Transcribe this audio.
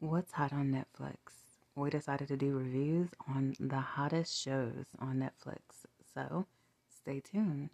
What's hot on Netflix? We decided to do reviews on the hottest shows on Netflix, so stay tuned.